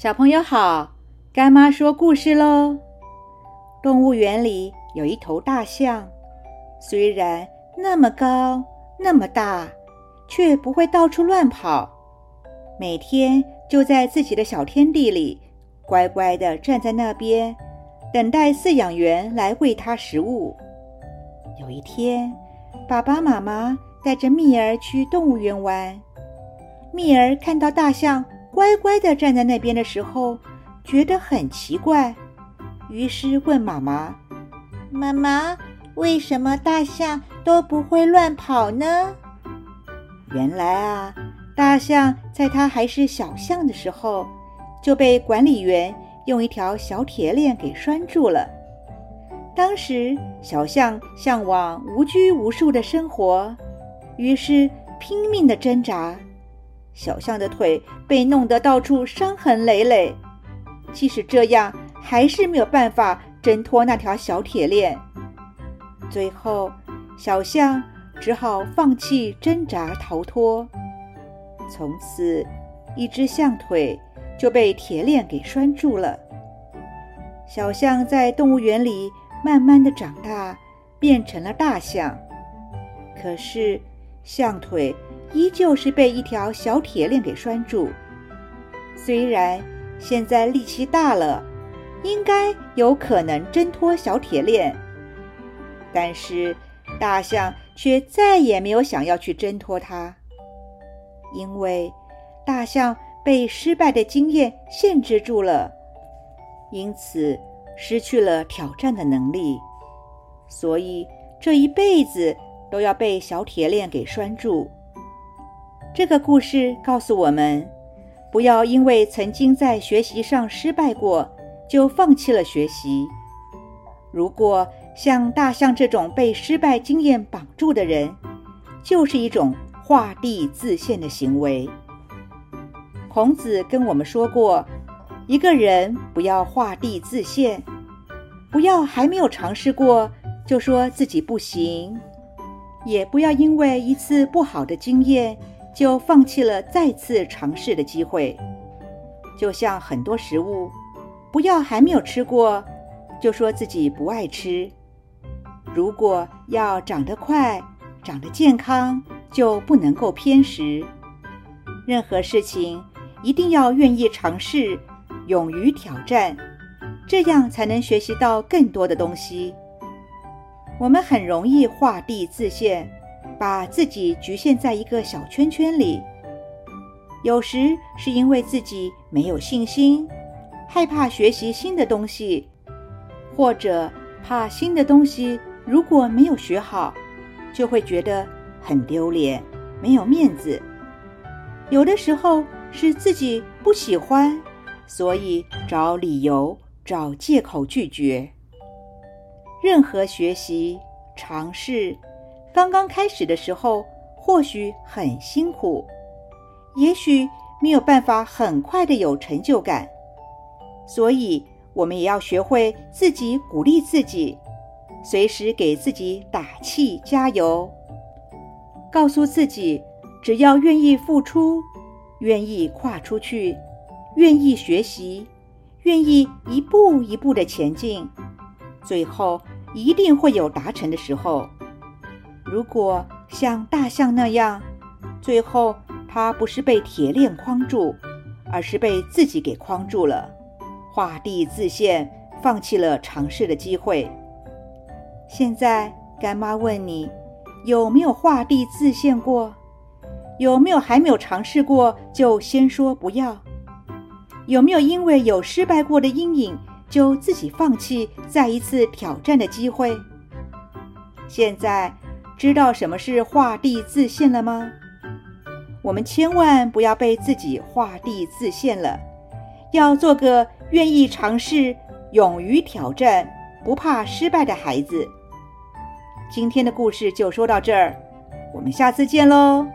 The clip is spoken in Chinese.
小朋友好，干妈说故事喽。动物园里有一头大象，虽然那么高那么大，却不会到处乱跑，每天就在自己的小天地里乖乖的站在那边，等待饲养员来喂它食物。有一天，爸爸妈妈带着蜜儿去动物园玩，蜜儿看到大象。乖乖地站在那边的时候，觉得很奇怪，于是问妈妈：“妈妈，为什么大象都不会乱跑呢？”原来啊，大象在它还是小象的时候，就被管理员用一条小铁链给拴住了。当时小象向往无拘无束的生活，于是拼命地挣扎。小象的腿被弄得到处伤痕累累，即使这样，还是没有办法挣脱那条小铁链。最后，小象只好放弃挣扎逃脱。从此，一只象腿就被铁链给拴住了。小象在动物园里慢慢的长大，变成了大象。可是，象腿。依旧是被一条小铁链给拴住。虽然现在力气大了，应该有可能挣脱小铁链，但是大象却再也没有想要去挣脱它，因为大象被失败的经验限制住了，因此失去了挑战的能力，所以这一辈子都要被小铁链给拴住。这个故事告诉我们，不要因为曾经在学习上失败过，就放弃了学习。如果像大象这种被失败经验绑住的人，就是一种画地自限的行为。孔子跟我们说过，一个人不要画地自限，不要还没有尝试过就说自己不行，也不要因为一次不好的经验。就放弃了再次尝试的机会，就像很多食物，不要还没有吃过，就说自己不爱吃。如果要长得快、长得健康，就不能够偏食。任何事情一定要愿意尝试，勇于挑战，这样才能学习到更多的东西。我们很容易画地自限。把自己局限在一个小圈圈里，有时是因为自己没有信心，害怕学习新的东西，或者怕新的东西如果没有学好，就会觉得很丢脸、没有面子。有的时候是自己不喜欢，所以找理由、找借口拒绝。任何学习、尝试。刚刚开始的时候，或许很辛苦，也许没有办法很快的有成就感，所以我们也要学会自己鼓励自己，随时给自己打气加油，告诉自己，只要愿意付出，愿意跨出去，愿意学习，愿意一步一步的前进，最后一定会有达成的时候。如果像大象那样，最后它不是被铁链框住，而是被自己给框住了，画地自限，放弃了尝试的机会。现在干妈问你，有没有画地自限过？有没有还没有尝试过就先说不要？有没有因为有失败过的阴影，就自己放弃再一次挑战的机会？现在。知道什么是画地自限了吗？我们千万不要被自己画地自限了，要做个愿意尝试、勇于挑战、不怕失败的孩子。今天的故事就说到这儿，我们下次见喽。